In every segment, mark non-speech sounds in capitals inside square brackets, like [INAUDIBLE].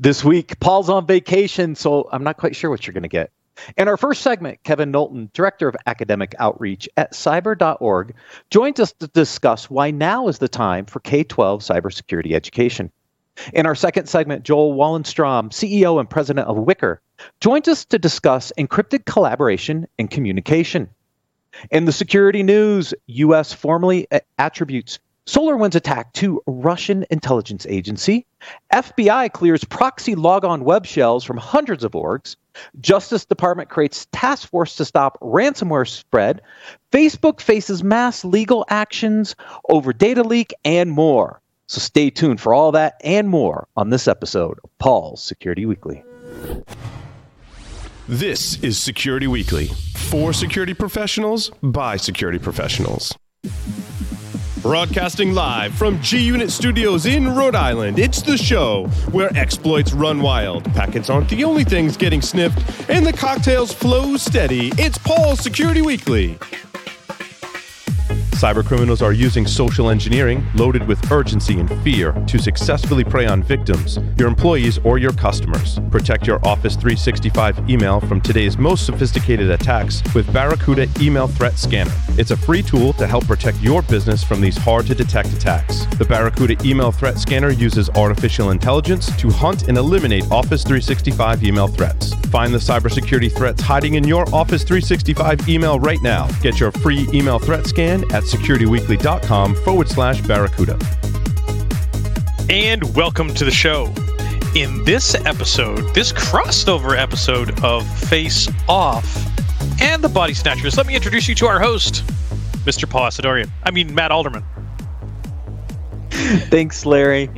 This week, Paul's on vacation, so I'm not quite sure what you're going to get. In our first segment, Kevin Knowlton, Director of Academic Outreach at cyber.org, joins us to discuss why now is the time for K 12 cybersecurity education. In our second segment, Joel Wallenstrom, CEO and President of Wickr, joins us to discuss encrypted collaboration and communication. In the security news, U.S. formally attributes SolarWinds attack to Russian intelligence agency. FBI clears ProxyLogon web shells from hundreds of orgs. Justice Department creates task force to stop ransomware spread. Facebook faces mass legal actions over data leak and more. So stay tuned for all that and more on this episode of Paul's Security Weekly. This is Security Weekly for security professionals by security professionals. Broadcasting live from G Unit Studios in Rhode Island, it's the show where exploits run wild, packets aren't the only things getting sniffed, and the cocktails flow steady. It's Paul's Security Weekly. Cybercriminals are using social engineering loaded with urgency and fear to successfully prey on victims, your employees, or your customers. Protect your Office 365 email from today's most sophisticated attacks with Barracuda Email Threat Scanner. It's a free tool to help protect your business from these hard to detect attacks. The Barracuda Email Threat Scanner uses artificial intelligence to hunt and eliminate Office 365 email threats. Find the cybersecurity threats hiding in your Office 365 email right now. Get your free email threat scan at securityweekly.com forward slash Barracuda. And welcome to the show. In this episode, this crossover episode of Face Off and the Body Snatchers, let me introduce you to our host, Mr. Paul Asadoorian. I mean, Matt Alderman. [LAUGHS] Thanks, Larry.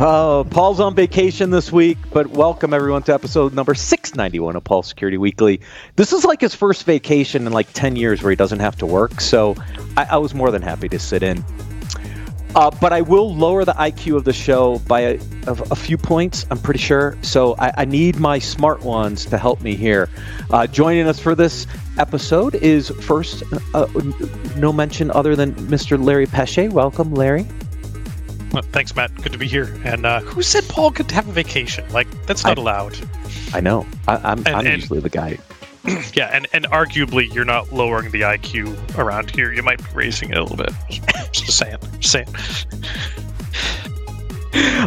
Uh, Paul's on vacation this week, but welcome everyone to episode number 691 of Paul Security Weekly. This is like his first vacation in like 10 years where he doesn't have to work, so I, I was more than happy to sit in. Uh, but I will lower the IQ of the show by a, a, a few points, I'm pretty sure. So I, I, need my smart ones to help me here. Uh, joining us for this episode is first, uh, no mention other than Mr. Larry Pesce. Welcome, Larry. Well, thanks, Matt. Good to be here. And uh, who said Paul could have a vacation? Like, that's not I, allowed. I know. I, am I'm, I'm and, usually the guy. [CLEARS THROAT] Yeah, and, and arguably, you're not lowering the IQ around here. You might be raising it a little bit. [LAUGHS] Just saying. Just saying.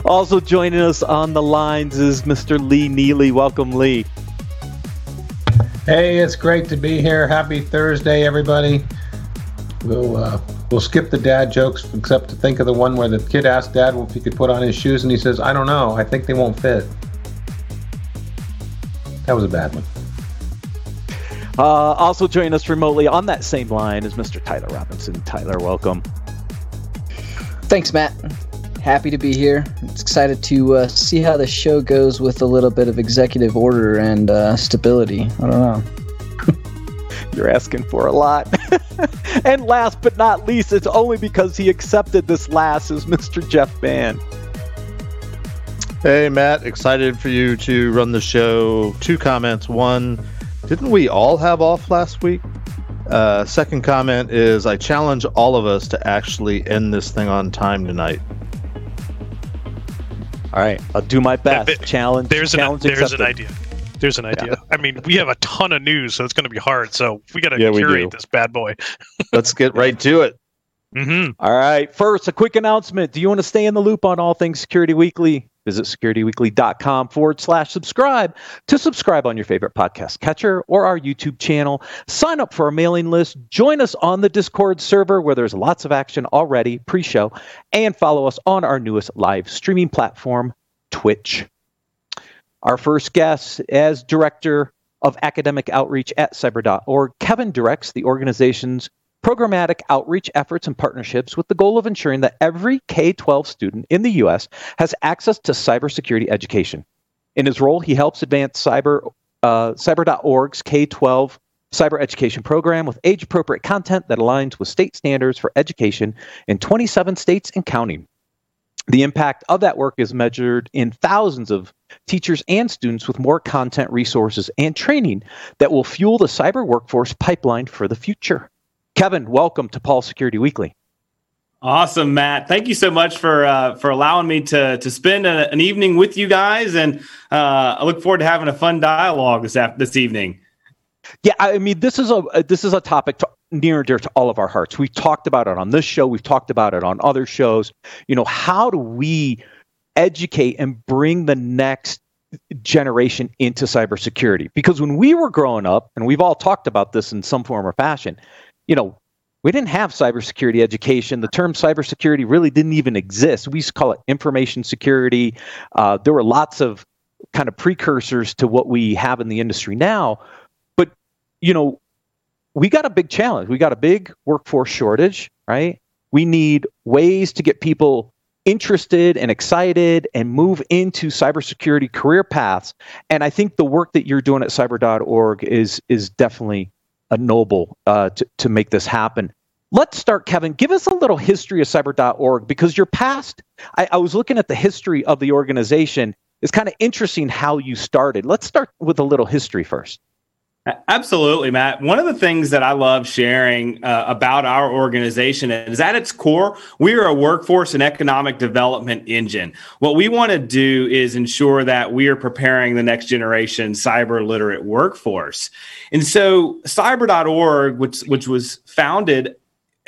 also joining us on the lines is Mr. Lee Neely. Welcome, Lee. Hey, it's great to be here. Happy Thursday, everybody. We'll uh, we'll skip the dad jokes, except to think of the one where the kid asked dad if he could put on his shoes, and he says, "I don't know. I think they won't fit." That was a bad one. Uh, also joining us remotely on that same line is Mr. Tyler Robinson. Tyler, welcome. Thanks, Matt. Happy to be here. Excited to uh, see how the show goes with a little bit of executive order and uh, stability. I don't know. You're asking for a lot. [LAUGHS] and last but not least, it's only because he accepted this last is Mr. Jeff Man. Hey, Matt, excited for you to run the show. Two comments. One, didn't we all have off last week? Uh, second comment is I challenge all of us to actually end this thing on time tonight. All right, I'll do my best. Yeah, challenge. There's challenge an there's an idea. There's an idea. Yeah. I mean, we have a ton of news, so it's going to be hard. So we got to yeah, curate this bad boy. [LAUGHS] Let's get right to it. Mm-hmm. All right. First, a quick announcement. Do you want to stay in the loop on all things Security Weekly? Visit securityweekly.com forward slash subscribe to subscribe on your favorite podcast catcher or our YouTube channel. Sign up for our mailing list. Join us on the Discord server where there's lots of action already pre show. And follow us on our newest live streaming platform, Twitch. Our first guest, as director of academic outreach at cyber.org, Kevin directs the organization's programmatic outreach efforts and partnerships with the goal of ensuring that every K 12 student in the U.S. has access to cybersecurity education. In his role, he helps advance cyber, uh, cyber.org's K 12 cyber education program with age appropriate content that aligns with state standards for education in 27 states and counting. The impact of that work is measured in thousands of teachers and students with more content, resources, and training that will fuel the cyber workforce pipeline for the future. Kevin, welcome to Paul Security Weekly. Awesome, Matt. Thank you so much for uh, for allowing me to to spend a, an evening with you guys, and uh, I look forward to having a fun dialogue this after, this evening. Yeah, I mean, this is a this is a topic to, near and dear to all of our hearts. We've talked about it on this show. We've talked about it on other shows. You know, how do we educate and bring the next generation into cybersecurity? Because when we were growing up, and we've all talked about this in some form or fashion, you know, we didn't have cybersecurity education. The term cybersecurity really didn't even exist. We used to call it information security. Uh, there were lots of kind of precursors to what we have in the industry now. But, you know, we got a big challenge. We got a big workforce shortage, right? We need ways to get people interested and excited and move into cybersecurity career paths. And I think the work that you're doing at cyber.org is is definitely a noble uh, to, to make this happen. Let's start, Kevin. Give us a little history of cyber.org because your past, I, I was looking at the history of the organization. It's kind of interesting how you started. Let's start with a little history first. Absolutely, Matt. One of the things that I love sharing uh, about our organization is at its core, we are a workforce and economic development engine. What we want to do is ensure that we are preparing the next generation cyber literate workforce. And so, cyber.org, which, which was founded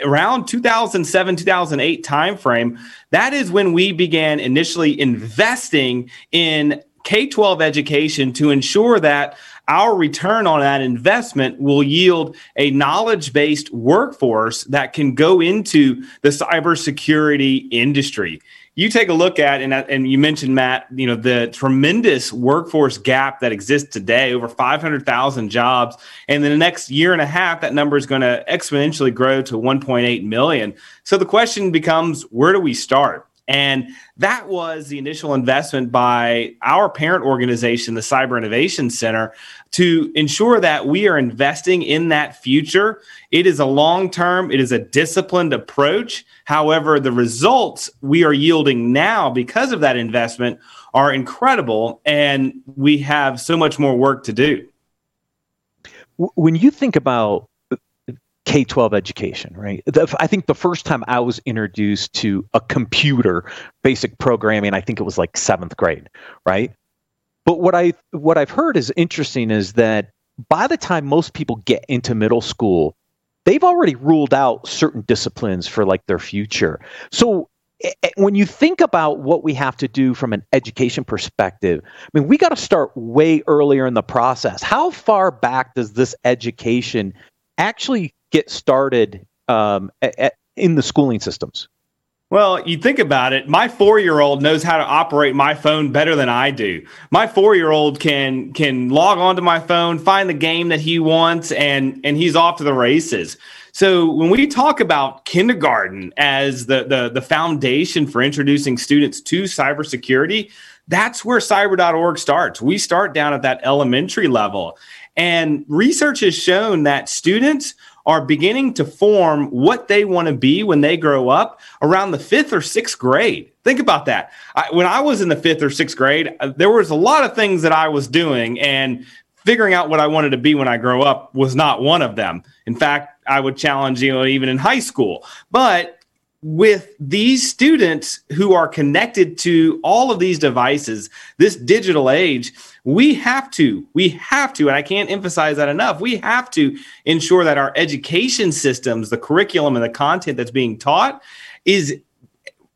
around 2007 2008 timeframe that is when we began initially investing in k-12 education to ensure that our return on that investment will yield a knowledge based workforce that can go into the cybersecurity industry. You take a look at, and, and you mentioned, Matt, you know, the tremendous workforce gap that exists today, over 500,000 jobs. And in the next year and a half, that number is going to exponentially grow to 1.8 million. So the question becomes where do we start? And that was the initial investment by our parent organization, the Cyber Innovation Center, to ensure that we are investing in that future. It is a long term, it is a disciplined approach. However, the results we are yielding now because of that investment are incredible, and we have so much more work to do. When you think about K 12 education, right? I think the first time I was introduced to a computer, basic programming, I think it was like seventh grade, right? But what I what I've heard is interesting is that by the time most people get into middle school, they've already ruled out certain disciplines for like their future. So eh, eh, when you think about what we have to do from an education perspective, I mean, we got to start way earlier in the process. How far back does this education actually get started um, at, in the schooling systems? Well, you think about it. My four-year-old knows how to operate my phone better than I do. My four-year-old can can log onto my phone, find the game that he wants, and and he's off to the races. So when we talk about kindergarten as the the, the foundation for introducing students to cybersecurity, that's where cyber.org starts. We start down at that elementary level. And research has shown that students are beginning to form what they want to be when they grow up around the fifth or sixth grade. Think about that. I, when I was in the fifth or sixth grade, uh, there was a lot of things that I was doing, and figuring out what I wanted to be when I grow up was not one of them. In fact, I would challenge you know, even in high school. But with these students who are connected to all of these devices, this digital age, we have to, we have to, and I can't emphasize that enough, we have to ensure that our education systems, the curriculum and the content that's being taught is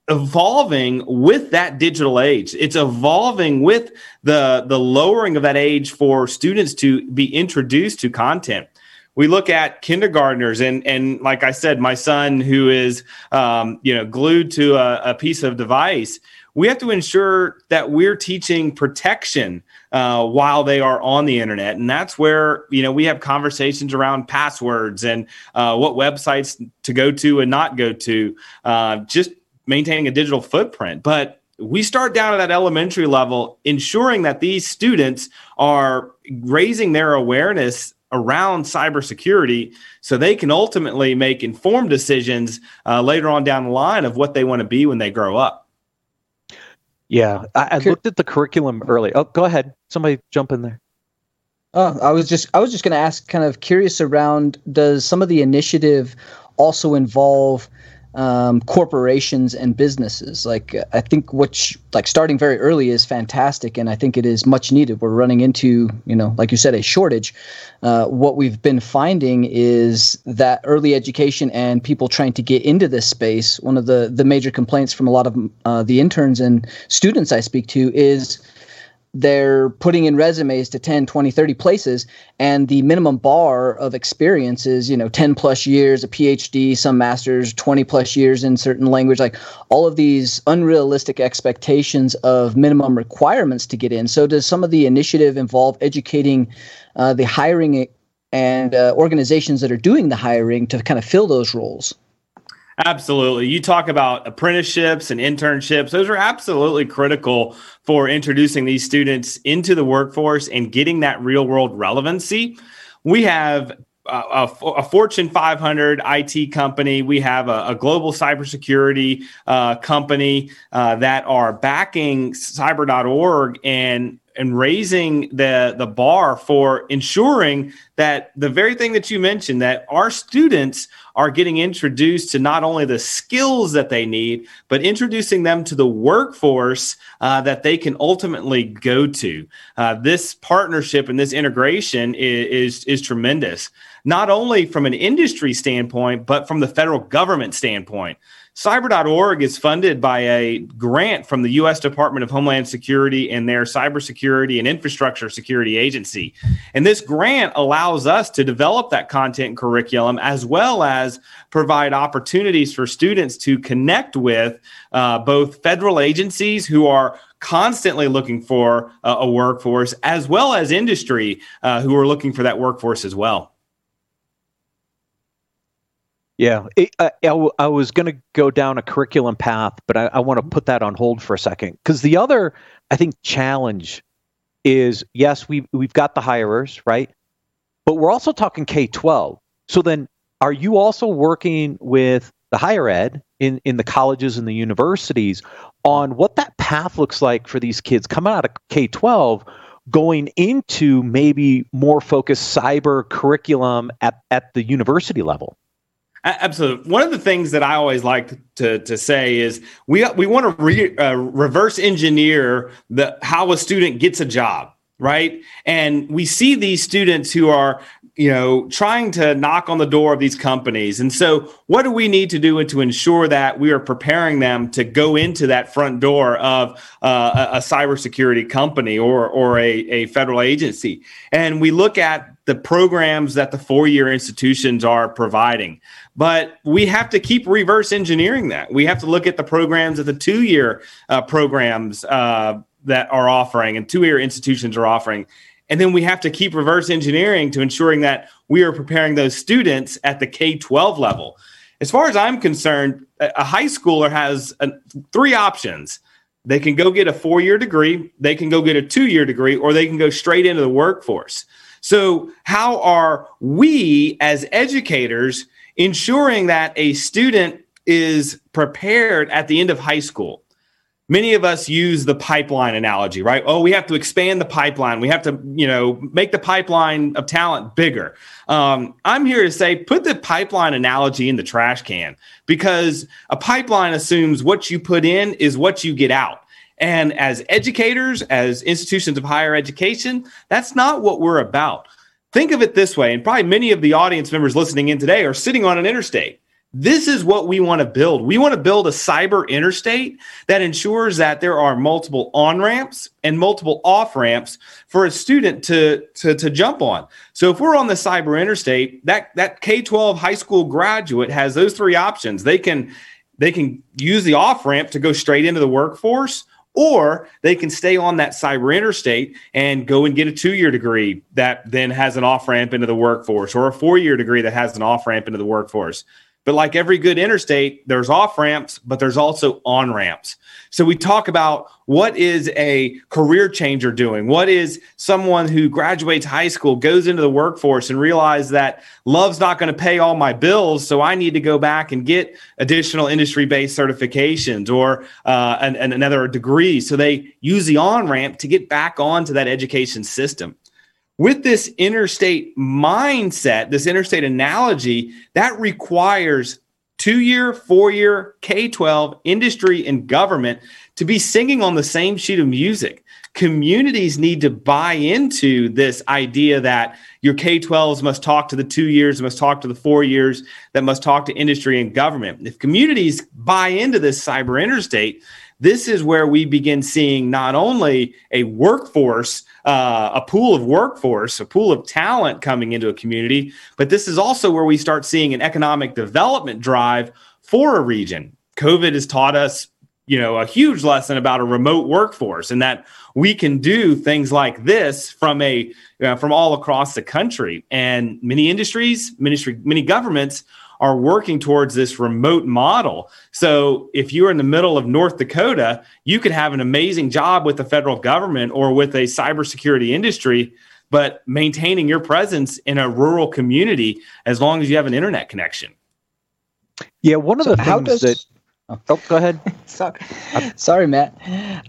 evolving with that digital age. It's evolving with the, the lowering of that age for students to be introduced to content we look at kindergartners and and like I said, my son who is um, you know glued to a, a, piece of device. We have to ensure that we're teaching protection uh, while they are on the internet, and that's where you know we have conversations around passwords and uh, what websites to go to and not go to. Uh, just maintaining a digital footprint, but we start down at that elementary level, ensuring that these students are raising their awareness around cybersecurity so they can ultimately make informed decisions uh, later on down the line of what they want to be when they grow up. Yeah, I, I looked at the curriculum early. Oh, go ahead. Somebody jump in there. Oh, I was just I was just going to ask, kind of curious around. Does some of the initiative also involve um, corporations and businesses. Like I think what like starting very early is fantastic, and I think it is much needed. We're running into you know like you said a shortage. Uh, what we've been finding is that early education and people trying to get into this space. One of the the major complaints from a lot of uh, the interns and students I speak to is they're putting in resumes to 10 20 30 places and the minimum bar of experience is you know 10 plus years a phd some masters 20 plus years in certain language like all of these unrealistic expectations of minimum requirements to get in. So does some of the initiative involve educating uh, the hiring and uh, organizations that are doing the hiring to kind of fill those roles Absolutely. You talk about apprenticeships and internships. Those are absolutely critical for introducing these students into the workforce and getting that real world relevancy. We have a, a, Fortune 500 IT company. We have a, a global cybersecurity uh, company uh, that are backing cyber.org and and raising the the bar for ensuring that the very thing that you mentioned that our students are getting introduced to not only the skills that they need but introducing them to the workforce uh, that they can ultimately go to. Uh, this partnership and this integration is, is, is tremendous not only from an industry standpoint but from the federal government standpoint Cyber.org is funded by a grant from the U.S. Department of Homeland Security and their Cybersecurity and Infrastructure Security Agency. And this grant allows us to develop that content curriculum as well as provide opportunities for students to connect with uh, both federal agencies who are constantly looking for uh, a workforce as well as industry uh, who are looking for that workforce as well. Yeah, it, I, I, was going to go down a curriculum path, but I, I want to mm-hmm. put that on hold for a second because the other, I think, challenge is yes, we we've got the hirers, right? But we're also talking K twelve. So then, are you also working with the higher ed in in the colleges and the universities on what that path looks like for these kids coming out of K twelve? going into maybe more focused cyber curriculum at, at the university level? Absolutely. One of the things that I always like to, to say is we we want to re, uh, reverse engineer the how a student gets a job, right? And we see these students who are you know trying to knock on the door of these companies and so what do we need to do to ensure that we are preparing them to go into that front door of uh, a, a cybersecurity company or or a, a federal agency and we look at the programs that the four-year institutions are providing but we have to keep reverse engineering that. We have to look at the programs that the two year uh, programs uh, that are offering and two year institutions are offering. And then we have to keep reverse engineering to ensuring that we are preparing those students at the K 12 level. As far as I'm concerned, a high schooler has a, three options. They can go get a four year degree, they can go get a two year degree, or they can go straight into the workforce. So, how are we as educators ensuring that a student is prepared at the end of high school. Many of us use the pipeline analogy, right? Oh, we have to expand the pipeline. We have to, you know, make the pipeline of talent bigger. Um, I'm here to say, put the pipeline analogy in the trash can because a pipeline assumes what you put in is what you get out. And as educators, as institutions of higher education, that's not what we're about. Think of it this way, and probably many of the audience members listening in today are sitting on an interstate. This is what we want to build. We want to build a cyber interstate that ensures that there are multiple on ramps and multiple off ramps for a student to, to, to jump on. So if we're on the cyber interstate, that, that K 12 high school graduate has those three options. They can they can use the off ramp to go straight into the workforce, or they can stay on that cyber interstate and go and get a two year degree that then has an off ramp into the workforce, or a four year degree that has an off ramp into the workforce. But like every good interstate, there's off ramps, but there's also on ramps. So we talk about what is a career changer doing? What is someone who graduates high school, goes into the workforce and realize that love's not going to pay all my bills. So I need to go back and get additional industry based certifications or uh, an, an, another degree. So they use the on ramp to get back onto that education system with this interstate mindset, this interstate analogy, that requires two year, four year, K 12, industry, and government to be singing on the same sheet of music. Communities need to buy into this idea that your K 12s must talk to the two years, must talk to the four years, that must talk to industry and government. If communities buy into this cyber interstate, this is where we begin seeing not only a workforce, uh, a pool of workforce, a pool of talent coming into a community, but this is also where we start seeing an economic development drive for a region. COVID has taught us, you know, a huge lesson about a remote workforce and that we can do things like this from a uh, from all across the country. And many industries, ministry, many governments are working towards this remote model. So if you're in the middle of North Dakota, you could have an amazing job with the federal government or with a cybersecurity industry, but maintaining your presence in a rural community as long as you have an internet connection. Yeah, one of So the how things does- that Oh, go ahead. [LAUGHS] Sorry, sorry, Matt.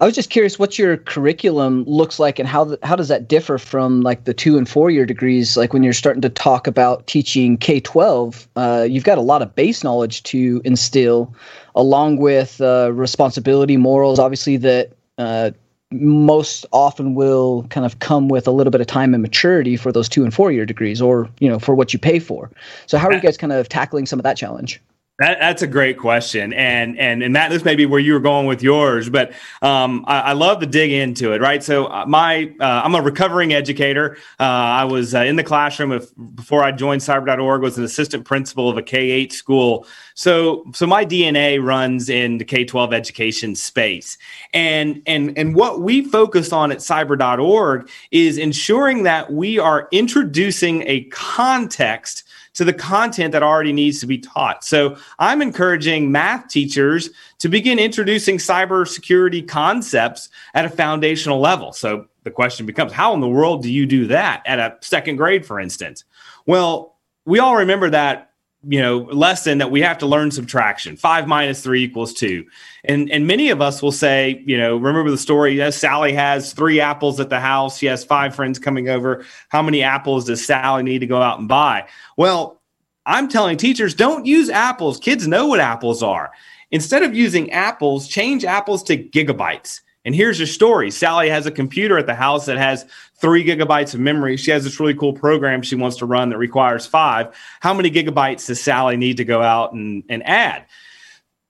I was just curious what your curriculum looks like, and how th- how does that differ from like the two and four year degrees? Like when you're starting to talk about teaching K twelve, uh, you've got a lot of base knowledge to instill, along with uh, responsibility, morals, obviously that. Uh, most often will kind of come with a little bit of time and maturity for those two and four year degrees or you know for what you pay for so how are you guys kind of tackling some of that challenge That, that's a great question, and and and Matt, this may be where you were going with yours, but um, I, I love to dig into it, right? So uh, my uh, I'm a recovering educator. Uh, I was uh, in the classroom before I joined Cyber.org. Was an assistant principal of a K8 school. So so my DNA runs in the K12 education space, and and and what we focus on at Cyber.org is ensuring that we are introducing a context to the content that already needs to be taught. So I'm encouraging math teachers to begin introducing cybersecurity concepts at a foundational level. So the question becomes how in the world do you do that at a second grade, for instance? Well, we all remember that you know lesson that we have to learn subtraction. Five minus three equals two. And and many of us will say you know remember the story sally has three apples at the house. She has five friends coming over. How many apples does sally need to go out and buy? Well i'm telling teachers don't use apples. Kids know what apples are. Instead of using apples change apples to gigabytes and here's your story Sally has a computer at the house that has three gigabytes of memory. She has this really cool program she wants to run that requires five. How many gigabytes does Sally need to go out and, and add?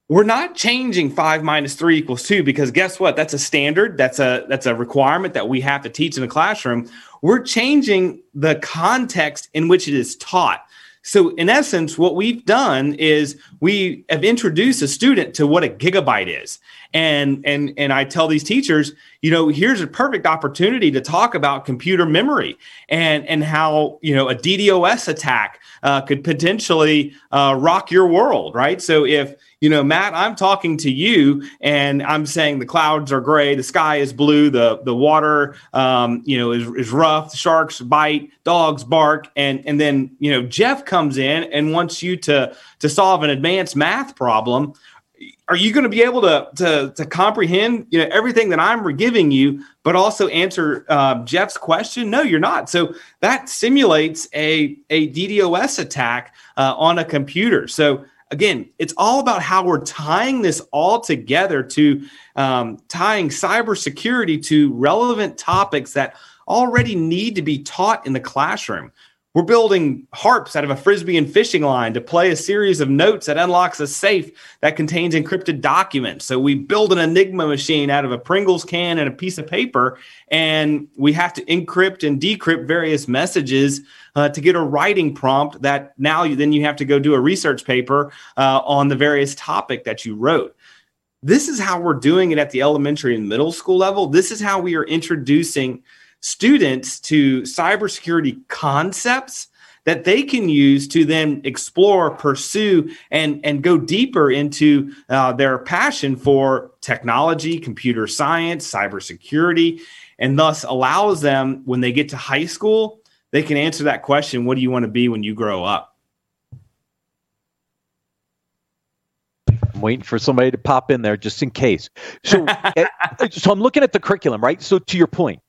We're not changing five minus three equals two because guess what? That's a standard. That's a that's a requirement that we have to teach in the classroom. We're changing the context in which it is taught. So, in essence, what we've done is we have introduced a student to what a gigabyte is, and and and I tell these teachers, you know, here's a perfect opportunity to talk about computer memory and and how you know a DDoS attack uh, could potentially uh, rock your world, right? So if you know, Matt, I'm talking to you and I'm saying the clouds are gray, the sky is blue, the the water, um, you know, is, is rough, sharks bite, dogs bark, and and then you know Jeff comes in and wants you to to solve an advanced math problem. Are you going to be able to to to comprehend you know everything that I'm giving you, but also answer uh, Jeff's question? No, you're not. So that simulates a a DDoS attack uh, on a computer. So again, it's all about how we're tying this all together to um, tying cybersecurity to relevant topics that already need to be taught in the classroom. We're building harps out of a frisbee and fishing line to play a series of notes that unlocks a safe that contains encrypted documents. So we build an Enigma machine out of a Pringles can and a piece of paper, and we have to encrypt and decrypt various messages uh, to get a writing prompt that now you, then you have to go do a research paper uh, on the various topic that you wrote. This is how we're doing it at the elementary and middle school level. This is how we are introducing students to cybersecurity concepts that they can use to then explore, pursue, and, and go deeper into uh, their passion for technology, computer science, cybersecurity, and thus allows them when they get to high school, they can answer that question what do you want to be when you grow up? I'm waiting for somebody to pop in there just in case. So, [LAUGHS] eh, so I'm looking at the curriculum, right? So to your point,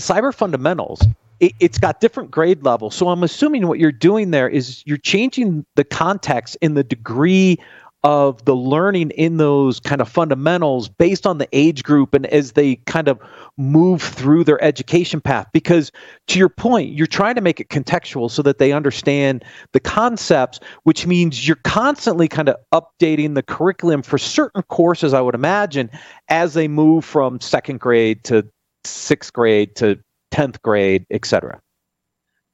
cyber fundamentals, it, it's got different grade levels. So I'm assuming what you're doing there is you're changing the context in the degree of the learning in those kind of fundamentals based on the age group and as they kind of move through their education path. Because to your point, you're trying to make it contextual so that they understand the concepts, which means you're constantly kind of updating the curriculum for certain courses, I would imagine, as they move from second grade to sixth grade to 10th grade, et cetera.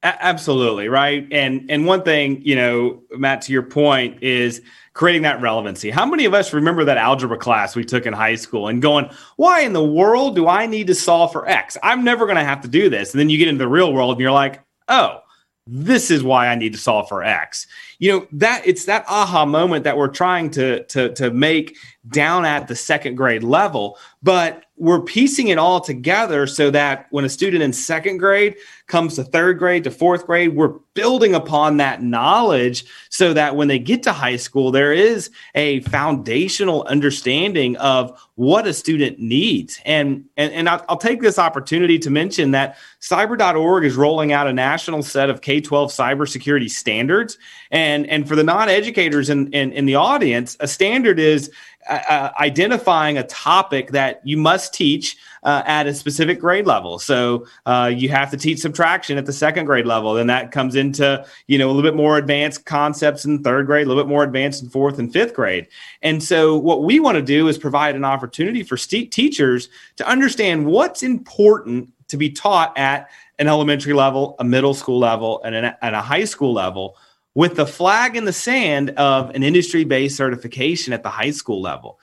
A- absolutely right? And and one thing you know matt to your point is creating that relevancy. How many of us remember that algebra class we took in high school and going why in the world do i need to solve for x? I'm never going to have to do this. And then you get into the real world and you're like oh this is why i need to solve for x. You know that it's that aha moment that we're trying to to to make down at the second grade level but we're piecing it all together so that when a student in second grade comes to third grade to fourth grade, we're building upon that knowledge so that when they get to high school, there is a foundational understanding of what a student needs. And, and, and I'll, I'll take this opportunity to mention that cyber.org is rolling out a national set of K 12 cybersecurity standards. And, and for the non educators in, in, in the audience, a standard is uh, uh, identifying a topic that you must teach uh, at a specific grade level. So uh, you have to teach subtraction at the second grade level, Then that comes into you know a little bit more advanced concepts in third grade, a little bit more advanced in fourth and fifth grade. And so what we want to do is provide an opportunity for st- teachers to understand what's important to be taught at an elementary level, a middle school level, and an, and a high school level with the flag in the sand of an industry based certification at the high school level.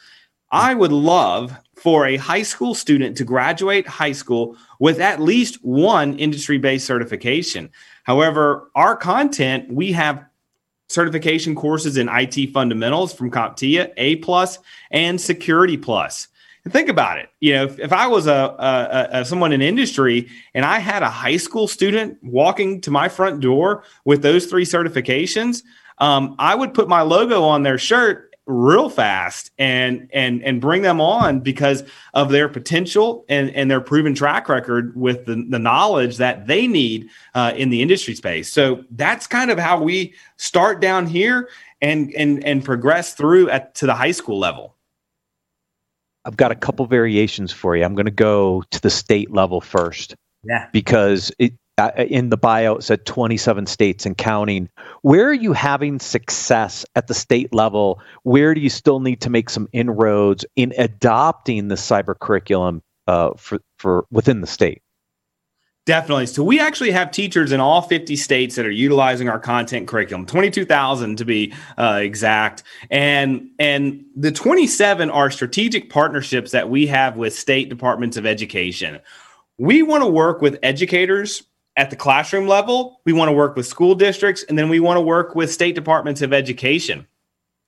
I would love for a high school student to graduate high school with at least one industry based certification. However, our content, we have certification courses in IT fundamentals from CompTIA, A plus, and Security plus think about it. You know, if, if I was a, a, a, someone in industry and I had a high school student walking to my front door with those three certifications, um, I would put my logo on their shirt real fast and and and bring them on because of their potential and and their proven track record with the, the knowledge that they need uh, in the industry space. So that's kind of how we start down here and and and progress through at to the high school level. I've got a couple variations for you. I'm going to go to the state level first. Yeah. Because it, uh, in the bio it said 27 states and counting. Where are you having success at the state level? Where do you still need to make some inroads in adopting the cyber curriculum uh, for for within the state? Definitely. So we actually have teachers in all 50 states that are utilizing our content curriculum, 22,000 to be uh, exact. And and the 27 are strategic partnerships that we have with state departments of education. We want to work with educators at the classroom level, we want to work with school districts, and then we want to work with state departments of education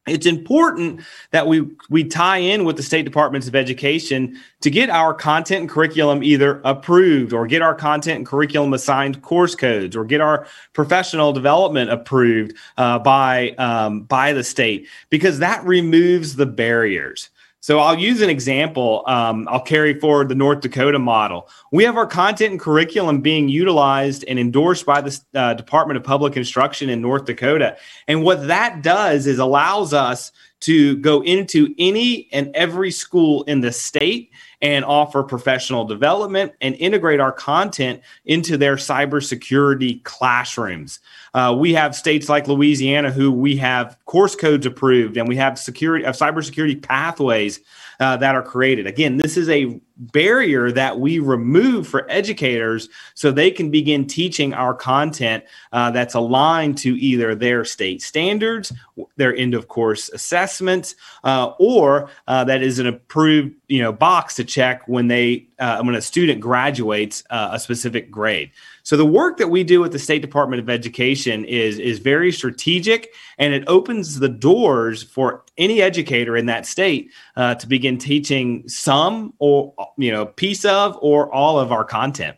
it's important that we we tie in with the state departments of education to get our content and curriculum either approved or get our content and curriculum assigned course codes or get our professional development approved uh, by um, by the state because that removes the barriers so I'll use an example. Um, I'll carry forward the North Dakota model. We have our content and curriculum being utilized and endorsed by the uh, Department of Public Instruction in North Dakota. And what that does is allows us to go into any and every school in the state and offer professional development and integrate our content into their cybersecurity classrooms. Uh, we have states like Louisiana who we have course codes approved and we have security of uh, cybersecurity pathways uh, that are created. Again, this is a barrier that we remove for educators so they can begin teaching our content uh, that's aligned to either their state standards, their end of course assessments, uh, or uh, that is an approved you know box to check when they uh, when a student graduates uh, a specific grade. So the work that we do with the State Department of Education is is very strategic, and it opens the doors for any educator in that state uh, to begin teaching some or you know piece of or all of our content.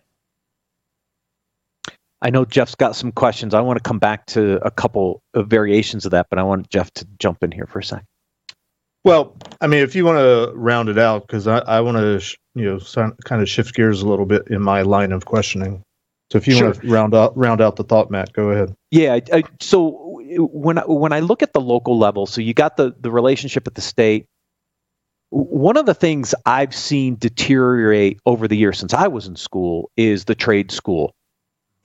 I know Jeff's got some questions. I want to come back to a couple of variations of that, but I want Jeff to jump in here for a second. Well, I mean, if you want to round it out, because I, I want to, sh- you know, kind of shift gears a little bit in my line of questioning. So if you Sure. want to round out round out the thought, Matt, go ahead. Yeah. I, I- so when I- when I look at the local level, so you got the the relationship at the state. One of the things I've seen deteriorate over the years since I was in school is the trade school,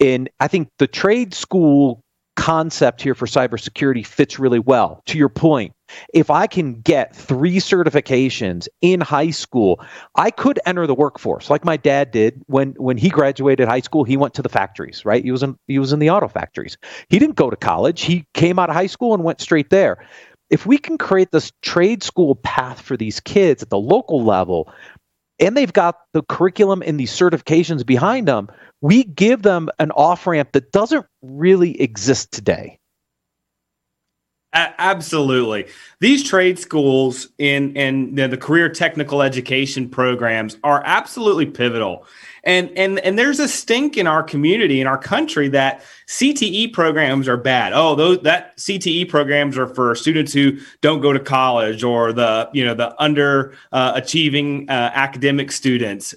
and I think the trade school concept here for cybersecurity fits really well. To your point, if I can get three certifications in high school, I could enter the workforce like my dad did when when he graduated high school. He went to the factories, right? He was in he was in the auto factories. He didn't go to college. He came out of high school and went straight there. If we can create this trade school path for these kids at the local level, and they've got the curriculum and these certifications behind them, we give them an off ramp that doesn't really exist today. Absolutely. These trade schools in the, the career technical education programs are absolutely pivotal. And and and there's a stink in our community in our country that CTE programs are bad. Oh, those that CTE programs are for students who don't go to college or the you know the under uh, achieving uh, academic students.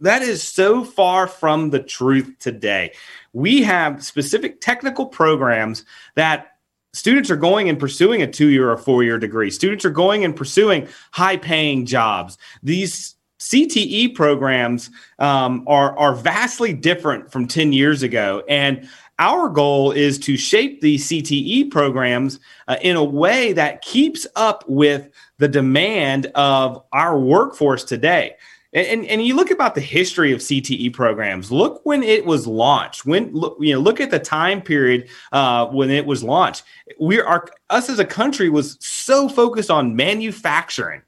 That is so far from the truth today. We have specific technical programs that students are going and pursuing a two year or four year degree. Students are going and pursuing high paying jobs. These CTE programs um, are, are vastly different from 10 years ago. And our goal is to shape these CTE programs uh, in a way that keeps up with the demand of our workforce today. And, and, and you look about the history of CTE programs. Look when it was launched. When look, you know, look at the time period uh, when it was launched. We are us as a country was so focused on manufacturing,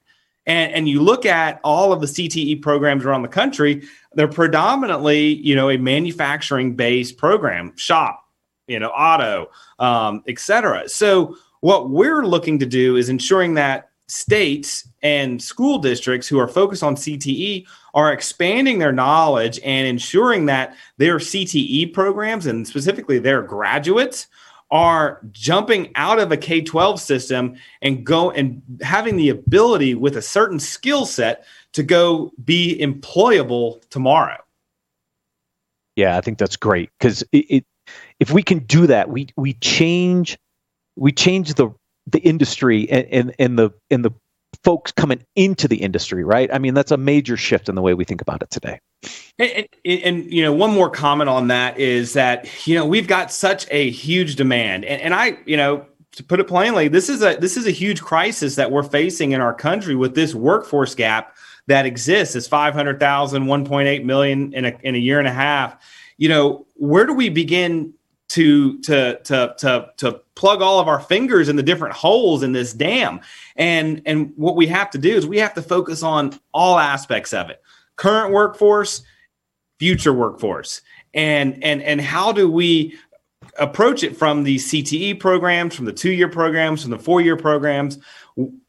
and and you look at all of the CTE programs around the country. They're predominantly you know a manufacturing based program, shop, you know, auto, um, et cetera. So what we're looking to do is ensuring that states and school districts who are focused on CTE are expanding their knowledge and ensuring that their CTE programs and specifically their graduates are jumping out of a K 12 system and go and having the ability with a certain skill set to go be employable tomorrow. Yeah, I think that's great because if we can do that, we we change we change the the industry and and, and the and the folks coming into the industry, right? I mean, that's a major shift in the way we think about it today. And, and, and, you know, one more comment on that is that you know we've got such a huge demand, and, and I, you know, to put it plainly, this is a this is a huge crisis that we're facing in our country with this workforce gap that exists. It's 500,000, 1.8 million in a in a year and a half. You know, where do we begin to to to to to plug all of our fingers in the different holes in this dam? And and what we have to do is we have to focus on all aspects of it. Current workforce, future workforce. And and and how do we approach it from the CTE programs, from the two year programs, from the four year programs.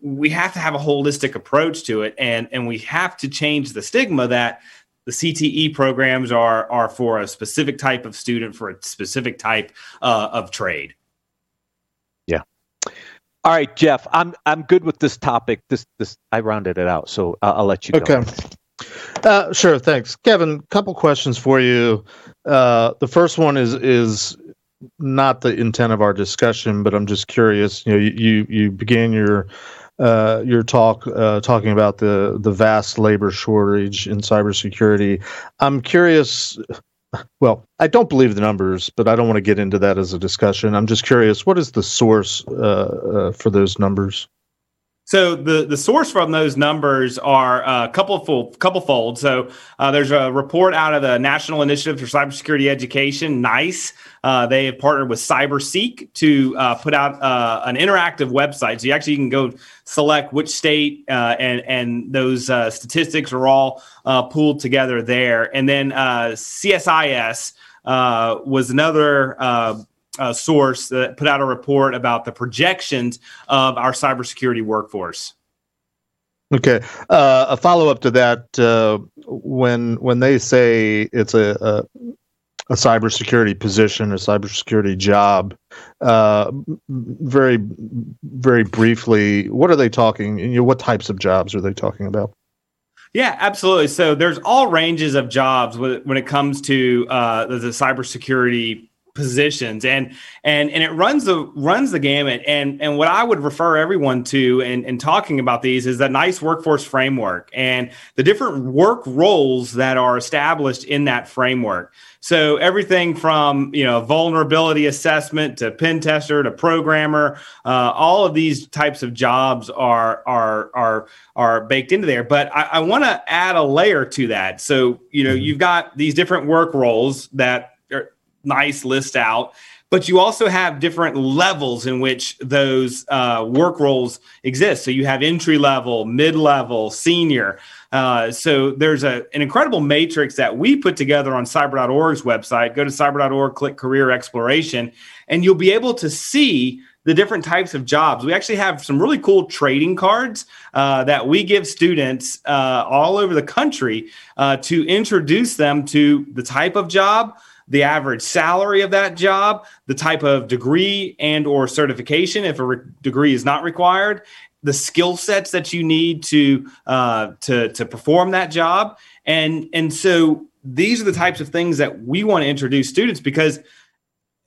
We have to have a holistic approach to it, and and we have to change the stigma that the CTE programs are are for a specific type of student for a specific type uh, of trade. Yeah. All right, Jeff, I'm I'm good with this topic. This this I rounded it out, so I'll, I'll let you go. Okay. Uh, sure. Thanks, Kevin. Couple questions for you. Uh, the first one is is not the intent of our discussion, but I'm just curious. You know, you you, you began your uh, your talk uh, talking about the the vast labor shortage in cybersecurity. I'm curious. Well, I don't believe the numbers, but I don't want to get into that as a discussion. I'm just curious. What is the source uh, uh, for those numbers? So the the source from those numbers are a couple fold, couple fold. So uh, there's a report out of the National Initiative for Cybersecurity Education, NICE. Uh, they have partnered with CyberSeek to uh, put out uh, an interactive website. So you actually can go select which state uh, and and those uh, statistics are all pooled together there. And then CSIS was another uh, source that put out a report about the projections of our cybersecurity workforce. Okay, uh, a follow up to that: uh, when when they say it's a, a a cybersecurity position, a cybersecurity job, uh, very very briefly, what are they talking? You know, what types of jobs are they talking about? Yeah, absolutely. So there's all ranges of jobs when it comes to uh, the, the cybersecurity positions. And and and it runs the runs the gamut. And and what i would refer everyone to and and talking about these is that NICE workforce framework and the different work roles that are established in that framework. So everything from you know vulnerability assessment to pen tester to programmer uh, all of these types of jobs are are are are baked into there. But i, I want to add a layer to that. So you know mm-hmm. you've got these different work roles that NICE list out but you also have different levels in which those uh, work roles exist. So you have entry level, mid level, senior. Uh, so there's a, an incredible matrix that we put together on cyber.org's website. Go to cyber.org, click career exploration, and you'll be able to see the different types of jobs. We actually have some really cool trading cards uh, that we give students uh, all over the country uh, to introduce them to the type of job the average salary of that job, the type of degree and or certification if a re- degree is not required, the skill sets that you need to uh, to to perform that job, and and so these are the types of things that we want to introduce students because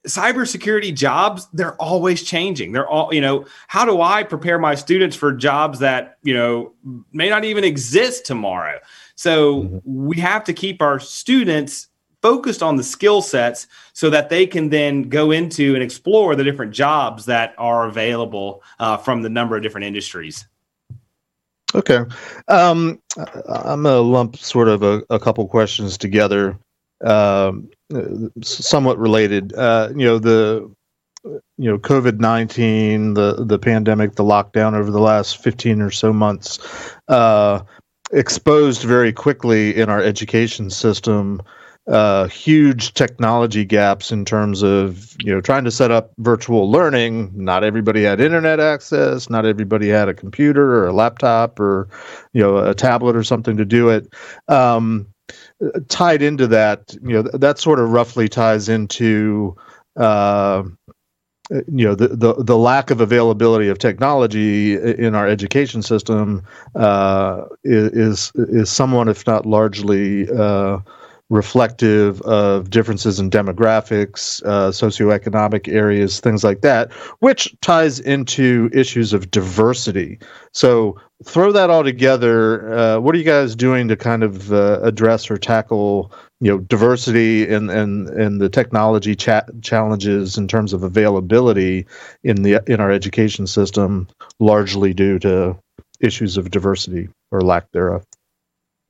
cybersecurity jobs they're always changing. They're all you know how do i prepare my students for jobs that you know may not even exist tomorrow? So mm-hmm. we have to keep our students focused on the skill sets so that they can then go into and explore the different jobs that are available uh, from the number of different industries. Okay. Um, I'm going to lump sort of a, a couple questions together, um, somewhat related. Uh, you know, the you know COVID nineteen, the the pandemic, the lockdown over the last fifteen or so months, uh, exposed very quickly in our education system uh, huge technology gaps in terms of you know trying to set up virtual learning. Not everybody had internet access. Not everybody had a computer or a laptop or you know a tablet or something to do it. Um, tied into that, you know that sort of roughly ties into. Uh, you know the, the the lack of availability of technology in our education system uh, is is somewhat, if not largely, uh, reflective of differences in demographics, uh, socioeconomic areas, things like that, which ties into issues of diversity. So, throw that all together. Uh, what are you guys doing to kind of uh, address or tackle, you know, diversity and and and the technology cha- challenges in terms of availability in the in our education system, largely due to issues of diversity or lack thereof?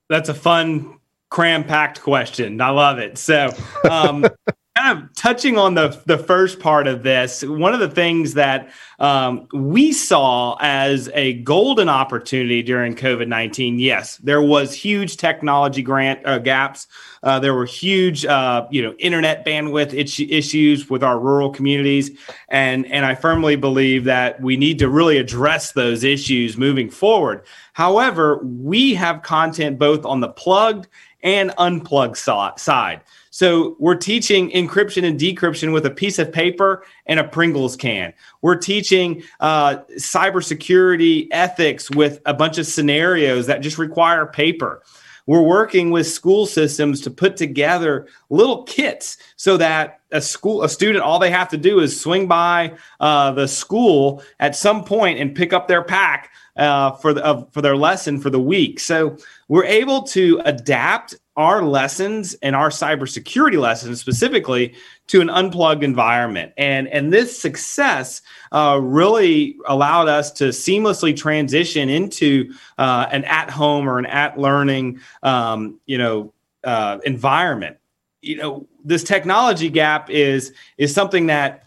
That's a fun cram packed question. I love it. So, um, [LAUGHS] kind of touching on the the first part of this, one of the things that um, we saw as a golden opportunity during COVID nineteen, yes, there was huge technology grant uh, gaps. Uh, there were huge, uh, you know, internet bandwidth issues with our rural communities, and and I firmly believe that we need to really address those issues moving forward. However, we have content both on the plugged and unplugged side. So we're teaching encryption and decryption with a piece of paper and a Pringles can. We're teaching uh, cybersecurity ethics with a bunch of scenarios that just require paper. We're working with school systems to put together little kits so that a school, a student, all they have to do is swing by uh, the school at some point and pick up their pack uh, for the, for their lesson for the week. So we're able to adapt our lessons and our cybersecurity lessons specifically to an unplugged environment. And, and this success uh, really allowed us to seamlessly transition into uh, an at home or an at learning, um, you know, uh, environment. You know, this technology gap is is something that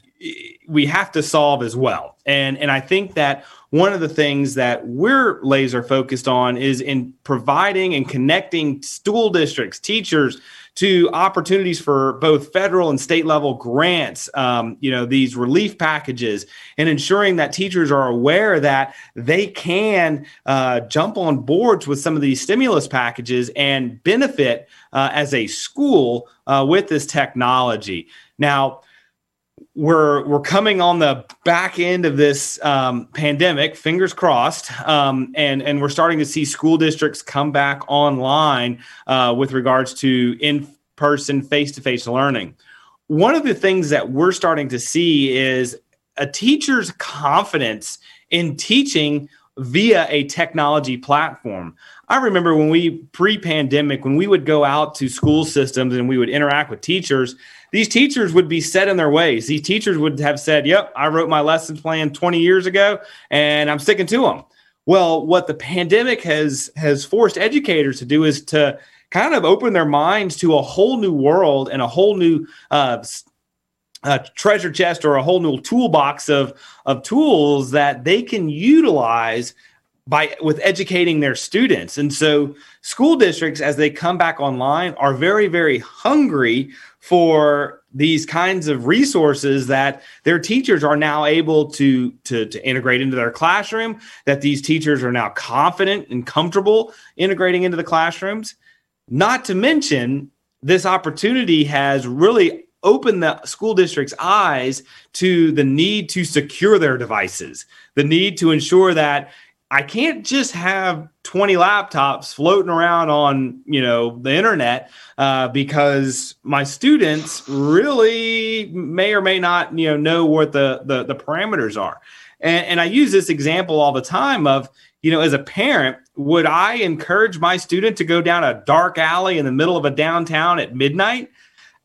we have to solve as well. And and I think that one of the things that we're laser focused on is in providing and connecting school districts, teachers to opportunities for both federal and state level grants, um, you know, these relief packages, and ensuring that teachers are aware that they can uh, jump on boards with some of these stimulus packages and benefit uh, as a school uh, with this technology. Now, we're we're coming on the back end of this um, pandemic, fingers crossed, um, and and we're starting to see school districts come back online uh, with regards to in person, face to face learning. One of the things that we're starting to see is a teacher's confidence in teaching via a technology platform. I remember when we pre pandemic, when we would go out to school systems and we would interact with teachers, these teachers would be set in their ways. These teachers would have said, Yep, I wrote my lesson plan 20 years ago and I'm sticking to them. Well, what the pandemic has has forced educators to do is to kind of open their minds to a whole new world and a whole new uh, uh, treasure chest or a whole new toolbox of of tools that they can utilize by with educating their students and so school districts as they come back online are very very hungry for these kinds of resources that their teachers are now able to, to, to integrate into their classroom, that these teachers are now confident and comfortable integrating into the classrooms. Not to mention, this opportunity has really opened the school district's eyes to the need to secure their devices, the need to ensure that I can't just have 20 laptops floating around on, you know, the internet uh, because my students really may or may not, you know, know what the the, the parameters are. And, and I use this example all the time of, you know, as a parent, would I encourage my student to go down a dark alley in the middle of a downtown at midnight?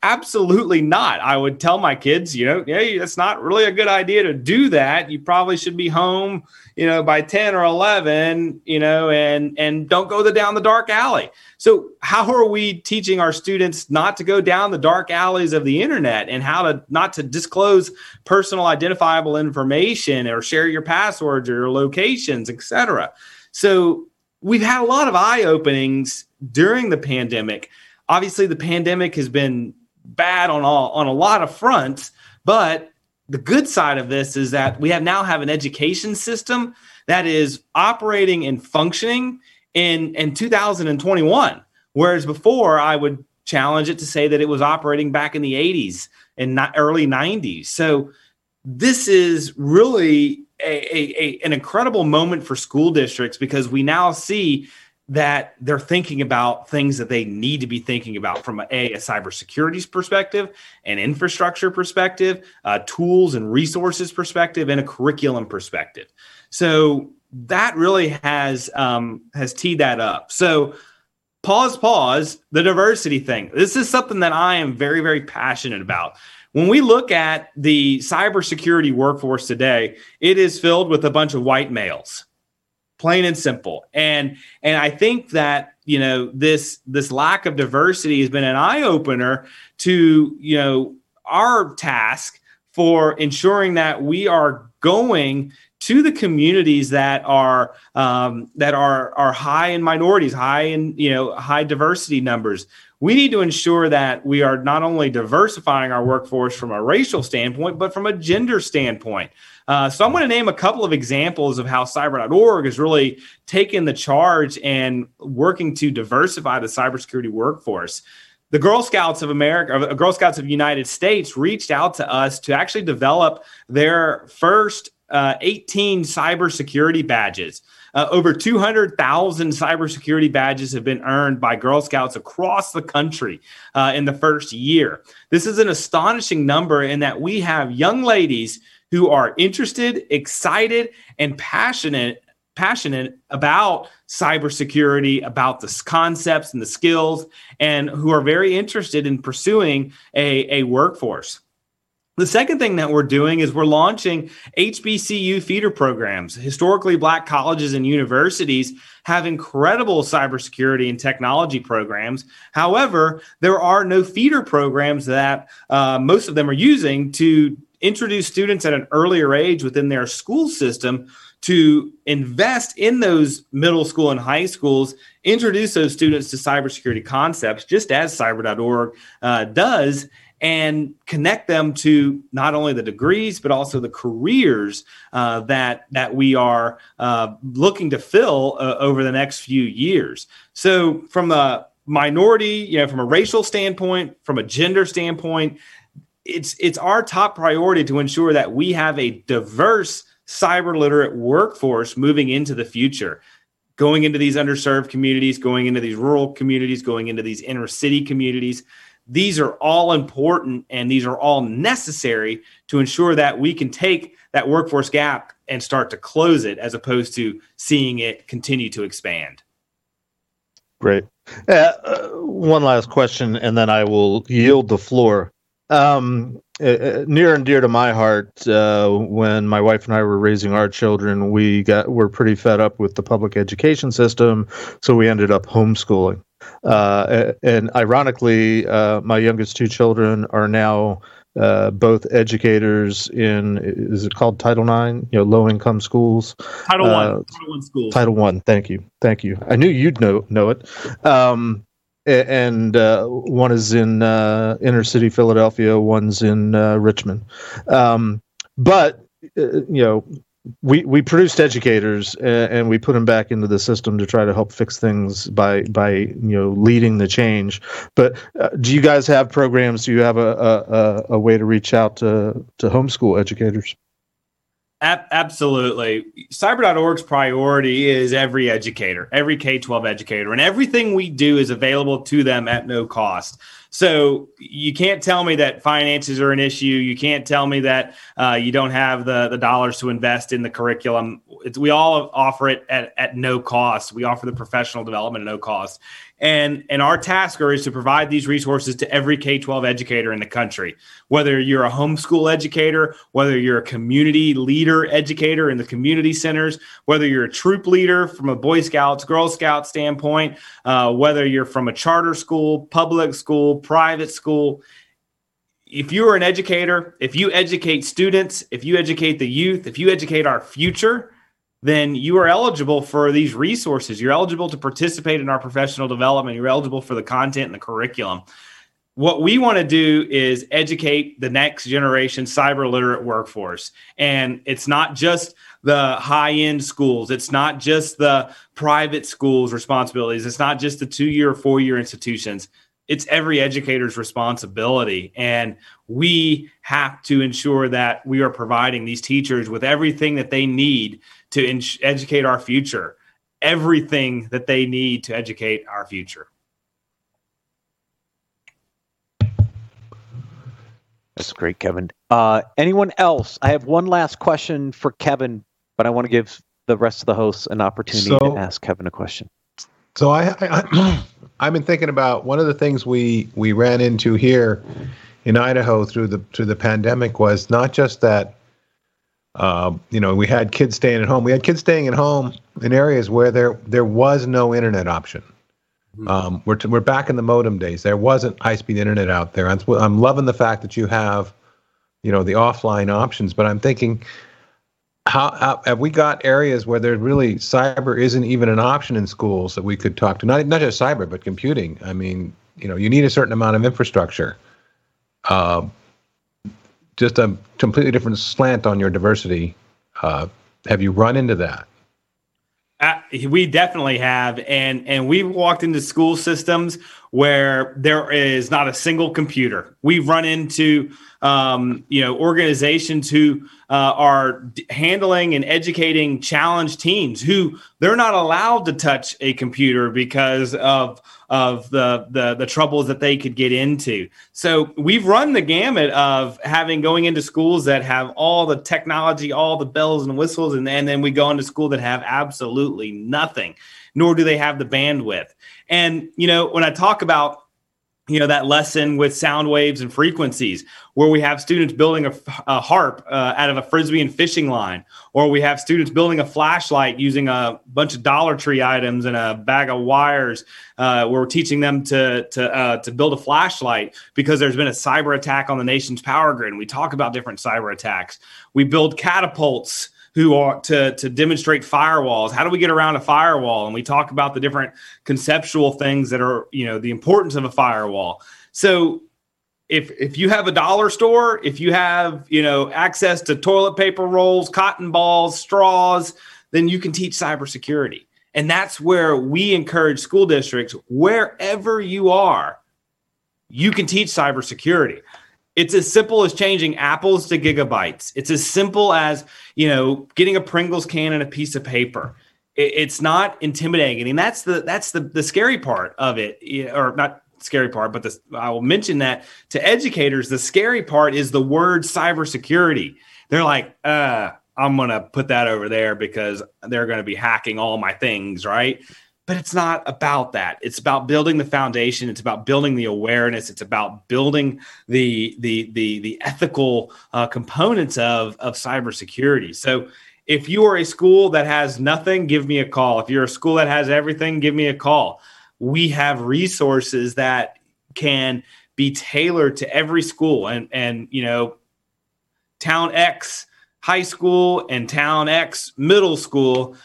Absolutely not. I would tell my kids, you know, hey, that's not really a good idea to do that. You probably should be home, you know, by 10 or 11, you know, and and don't go the down the dark alley. So, how are we teaching our students not to go down the dark alleys of the internet and how to not to disclose personal identifiable information or share your passwords or your locations, etc. So, we've had a lot of eye openings during the pandemic. Obviously, the pandemic has been bad on all on a lot of fronts, but the good side of this is that we have now have an education system that is operating and functioning in in 2021 whereas before i would challenge it to say that it was operating back in the 80s and not early 90s so this is really a, a, a, an incredible moment for school districts because we now see that they're thinking about things that they need to be thinking about from a, a cybersecurity perspective, an infrastructure perspective, uh, tools and resources perspective, and a curriculum perspective. So that really has um, has teed that up. So pause, pause. The diversity thing. This is something that I am very, very passionate about. When we look at the cybersecurity workforce today, it is filled with a bunch of white males plain and simple and and i think that you know this this lack of diversity has been an eye opener to you know our task for ensuring that we are going to the communities that are um, that are are high in minorities, high in you know high diversity numbers. We need to ensure that we are not only diversifying our workforce from a racial standpoint, but from a gender standpoint. Uh, so I'm going to name a couple of examples of how cyber.org is really taking the charge and working to diversify the cybersecurity workforce. The Girl Scouts of America, or Girl Scouts of United States, reached out to us to actually develop their first uh, 18 cybersecurity badges. Uh, over 200,000 cybersecurity badges have been earned by Girl Scouts across the country uh, in the first year. This is an astonishing number in that we have young ladies who are interested, excited, and passionate passionate about cybersecurity, about the concepts and the skills, and who are very interested in pursuing a, a workforce. The second thing that we're doing is we're launching HBCU feeder programs. Historically, black colleges and universities have incredible cybersecurity and technology programs. However, there are no feeder programs that uh, most of them are using to introduce students at an earlier age within their school system to invest in those middle school and high schools, introduce those students to cybersecurity concepts, just as cyber.org uh, does, and connect them to not only the degrees but also the careers uh, that that we are uh, looking to fill uh, over the next few years. So, from a minority, you know, from a racial standpoint, from a gender standpoint, it's it's our top priority to ensure that we have a diverse cyber literate workforce moving into the future going into these underserved communities going into these rural communities going into these inner city communities these are all important and these are all necessary to ensure that we can take that workforce gap and start to close it as opposed to seeing it continue to expand Great. Uh, uh, one last question, and then I will yield the floor. Um, uh, uh, near and dear to my heart, uh, when my wife and I were raising our children, we got were pretty fed up with the public education system, so we ended up homeschooling. Uh, and ironically, uh, my youngest two children are now uh, both educators in is it called Title Nine? You know, low income schools. Title One. Title One schools. Title One. Thank you. Thank you. I knew you'd know know it. Um, and uh, one is in uh, inner city Philadelphia, one's in uh, Richmond. Um, but uh, you know, we we produced educators and, and, we put them back into the system to try to help fix things by by you know leading the change. But uh, do you guys have programs? Do you have a, a, a way to reach out to to homeschool educators? Absolutely. Cyber.org's priority is every educator, every K 12 educator, and everything we do is available to them at no cost. So you can't tell me that finances are an issue. You can't tell me that uh, you don't have the, the dollars to invest in the curriculum. It's, we all offer it at, at no cost. We offer the professional development at no cost. And, and our tasker is to provide these resources to every K 12 educator in the country, whether you're a homeschool educator, whether you're a community leader educator in the community centers, whether you're a troop leader from a Boy Scouts, Girl Scout standpoint, uh, whether you're from a charter school, public school, private school. If you are an educator, if you educate students, if you educate the youth, if you educate our future, then you are eligible for these resources. You're eligible to participate in our professional development. You're eligible for the content and the curriculum. What we want to do is educate the next generation cyber literate workforce. And it's not just the high end schools, it's not just the private schools' responsibilities, it's not just the two year, four year institutions. It's every educator's responsibility. And we have to ensure that we are providing these teachers with everything that they need to in- educate our future, everything that they need to educate our future. That's great, Kevin. Uh, anyone else? I have one last question for Kevin, but I want to give the rest of the hosts an opportunity so, to ask Kevin a question. So I, I, [CLEARS THROAT] I've been thinking about one of the things we we ran into here in Idaho through the through the pandemic was not just that um, you know, we had kids staying at home. We had kids staying at home in areas where there there was no internet option. Mm-hmm. Um, we're t- we're back in the modem days. There wasn't high speed internet out there. I'm, I'm loving the fact that you have, you know, the offline options. But I'm thinking, how, how have we got areas where there really cyber isn't even an option in schools that we could talk to? Not not just cyber, but computing. I mean, you know, you need a certain amount of infrastructure. Uh, just a completely different slant on your diversity. Uh, have you run into that? Uh, we definitely have, and and we've walked into school systems where there is not a single computer. We've run into um, you know organizations who uh, are d- handling and educating challenged teens who they're not allowed to touch a computer because of of the, the the troubles that they could get into. So we've run the gamut of having going into schools that have all the technology, all the bells and whistles, and, and then we go into school that have absolutely nothing, nor do they have the bandwidth. And you know, when I talk about you know that lesson with sound waves and frequencies where we have students building a, a harp uh, out of a frisbee and fishing line or we have students building a flashlight using a bunch of dollar tree items and a bag of wires uh, where we're teaching them to to uh, to build a flashlight because there's been a cyber attack on the nation's power grid and we talk about different cyber attacks we build catapults who are to to demonstrate firewalls. How do we get around a firewall? And we talk about the different conceptual things that are, you know, the importance of a firewall. So if if you have a dollar store, if you have, you know, access to toilet paper rolls, cotton balls, straws, then you can teach cybersecurity. And that's where we encourage school districts, wherever you are, you can teach cybersecurity It's as simple as changing apples to gigabytes. It's as simple as, you know, getting a Pringles can and a piece of paper. It, it's not intimidating. And that's the that's the the scary part of it. Or not scary part, but this, I will mention that to educators, the scary part is the word cybersecurity. They're like, uh, I'm going to put that over there because they're going to be hacking all my things, right? But it's not about that. It's about building the foundation. It's about building the awareness. It's about building the the the the ethical uh, components of of cybersecurity. So if you are a school that has nothing, give me a call. If you're a school that has everything, give me a call we have resources that can be tailored to every school and and you know town x high school and town x middle school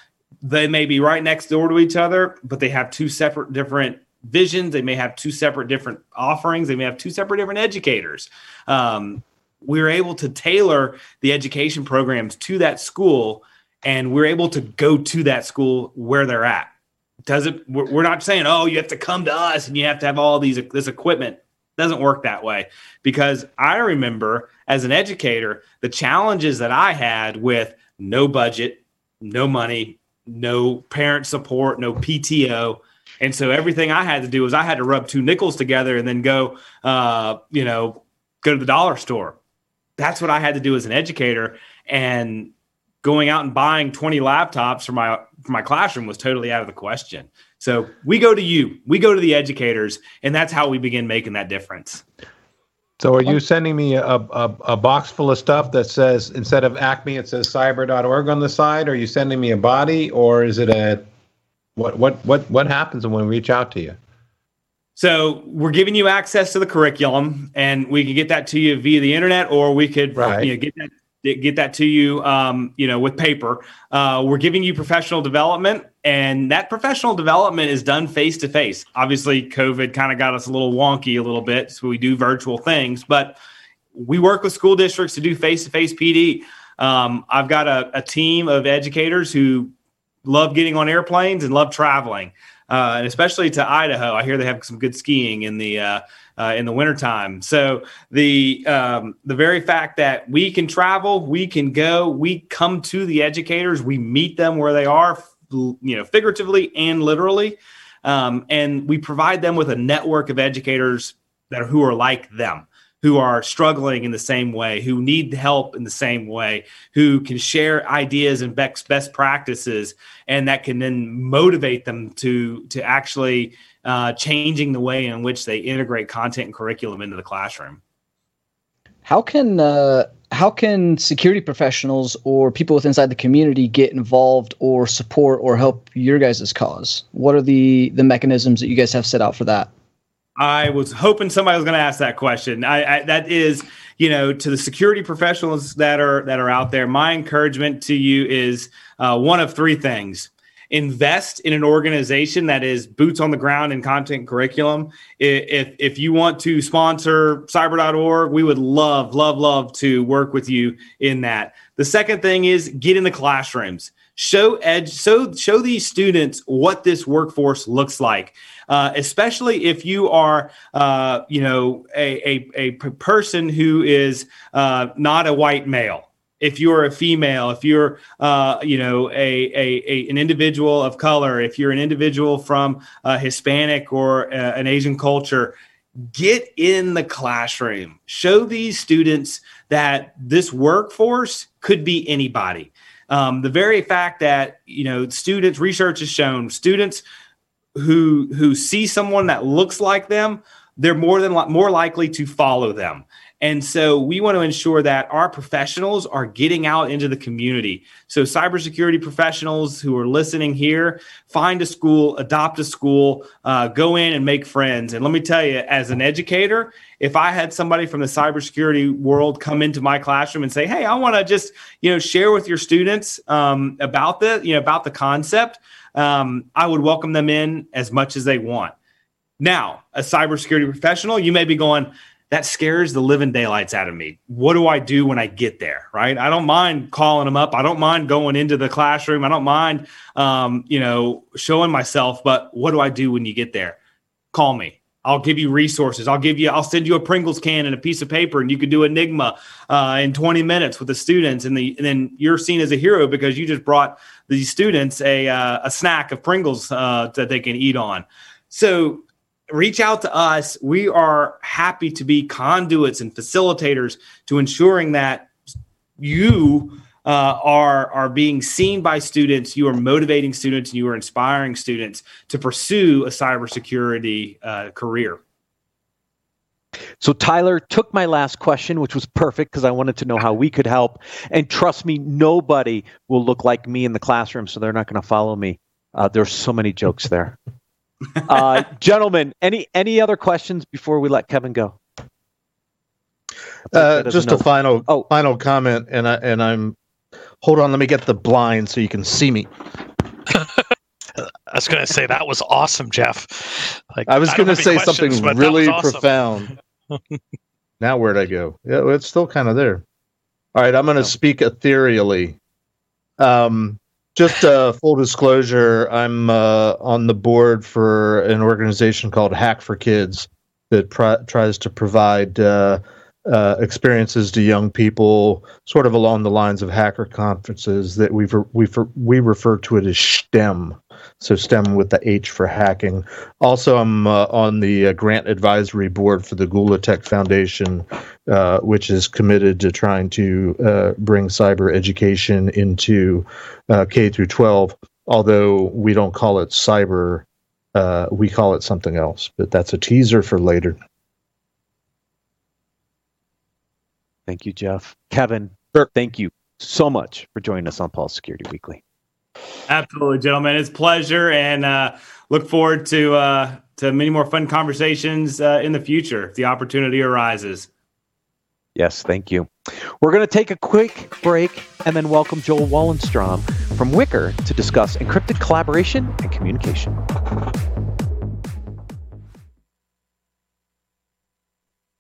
they may be right next door to each other but they have two separate different visions. They may have two separate different offerings. They may have two separate different educators. Um, we're able to tailor the education programs to that school and we're able to go to that school where they're at. Doesn't we're not saying oh you have to come to us and you have to have all these this equipment. Doesn't work that way because i remember as an educator the challenges that i had with no budget no money no parent support no pto and so everything i had to do was i had to rub two nickels together and then go uh, you know go to the dollar store that's what i had to do as an educator and going out and buying 20 laptops for my for my classroom was totally out of the question. So we go to you, we go to the educators, and that's how we begin making that difference. So are you sending me a, a, a box full of stuff that says instead of Acme it says cyber.org on the side? Are you sending me a body or is it a what what what what happens when we reach out to you? So we're giving you access to the curriculum, and we can get that to you via the internet, or we could right. you know, get that get that to you, um, you know, with paper. Uh, we're giving you professional development, and that professional development is done face to face. Obviously, COVID kind of got us a little wonky a little bit, so we do virtual things, but we work with school districts to do face to face PD. Um, I've got a, a, team of educators who love getting on airplanes and love traveling, uh, and especially to Idaho. I hear they have some good skiing in the uh, uh, in the wintertime. So the um, the very fact that we can travel, we can go, we come to the educators, we meet them where they are, you know, figuratively and literally, um, and we provide them with a network of educators that are, who are like them who are struggling in the same way, who need help in the same way, who can share ideas and best best practices, and that can then motivate them to to actually uh, changing the way in which they integrate content and curriculum into the classroom. How can uh, how can security professionals or people with inside the community get involved or support or help your guys' cause? What are the the mechanisms that you guys have set out for that? I was hoping somebody was going to ask that question. I, I, that is, you know, to the security professionals that are that are out there. My encouragement to you is uh, one of three things invest in an organization that is boots on the ground in content curriculum. If if you want to sponsor cyber.org, we would love, love, love to work with you in that. The second thing is get in the classrooms. Show edge, so show these students what this workforce looks like. Uh, especially if you are, uh, you know, a, a, a person who is uh, not a white male if you're a female, if you're, uh, you know, a, a, a, an individual of color, if you're an individual from a Hispanic or a, an Asian culture, get in the classroom. Show these students that this workforce could be anybody. Um, the very fact that you know students, research has shown students who who see someone that looks like them, they're more than more likely to follow them. And so we want to ensure that our professionals are getting out into the community. So, cybersecurity professionals who are listening here, find a school, adopt a school, uh, go in and make friends. And let me tell you, as an educator, if I had somebody from the cybersecurity world come into my classroom and say, "Hey, I want to just you know share with your students um, about the you know about the concept," um, I would welcome them in as much as they want. Now, a cybersecurity professional, you may be going, that scares the living daylights out of me. What do I do when I get there? Right. I don't mind calling them up. I don't mind going into the classroom. I don't mind, um, you know, showing myself. But what do I do when you get there? Call me. I'll give you resources. I'll give you, I'll send you a Pringles can and a piece of paper, and you could do Enigma uh, in 20 minutes with the students. And, the, and then you're seen as a hero because you just brought the students a, uh, a snack of Pringles uh, that they can eat on. So reach out to us. We are happy to be conduits and facilitators to ensuring that you uh, are are being seen by students. You are motivating students, and you are inspiring students to pursue a cybersecurity uh, career. So Tyler took my last question, which was perfect because I wanted to know how we could help. And trust me, nobody will look like me in the classroom, so they're not going to follow me. Uh, there's so many jokes there. Uh, gentlemen, any any other questions before we let Kevin go? Uh, just a final oh. final comment, and I and I'm hold on. Let me get the blind so you can see me. I was going to say that was awesome, Jeff. Like I was going to say something really awesome. profound. [LAUGHS] now where'd I go? Yeah, it's still kind of there. All right, I'm going to oh. speak ethereally. Um, just uh, full disclosure, I'm uh, on the board for an organization called Hack for Kids that tries to provide uh, uh, experiences to young people, sort of along the lines of hacker conferences that we we we refer to it as STEM. So STEM with the H for hacking. Also, I'm uh, on the uh, grant advisory board for the Gula Tech Foundation, uh, which is committed to trying to uh, bring cyber education into K through 12. Although we don't call it cyber, we call it something else. But that's a teaser for later. Thank you, Jeff. Kevin, sure. thank you so much for joining us on Paul's Security Weekly. Absolutely, gentlemen. It's pleasure, and uh, look forward to uh, to many more fun conversations uh, in the future if the opportunity arises. Yes, thank you. We're going to take a quick break and then welcome Joel Wallenstrom from Wickr to discuss encrypted collaboration and communication.